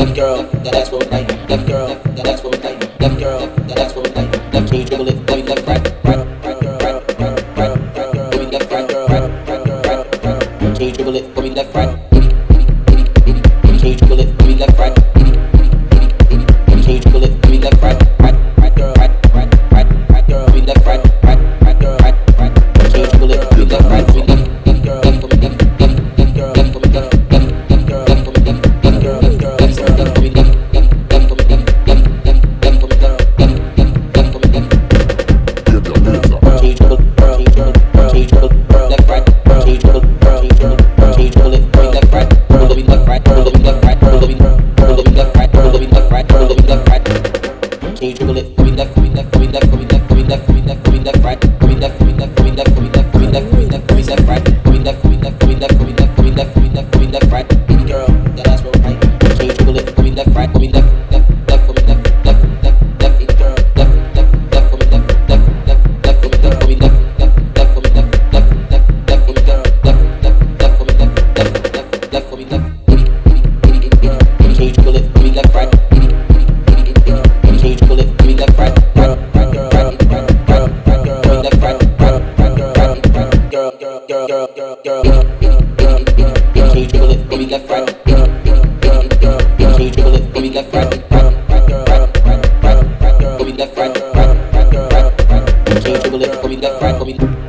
left girl, that ass will like, left girl, that ass will like, left girl, that ass will like, left can you dribble it, left left right. Can you dribble it for me left right? Can you dribble it for me left right? Can you dribble it for me left, for girl, girl, girl, girl, girl, girl, girl, girl, girl, girl. Can you dribble it for me left, right? Girl, girl, girl, girl, girl. Can you dribble it for me left, right? For me left, right, right, right, right, right. Can you dribble it for me left, right, for me?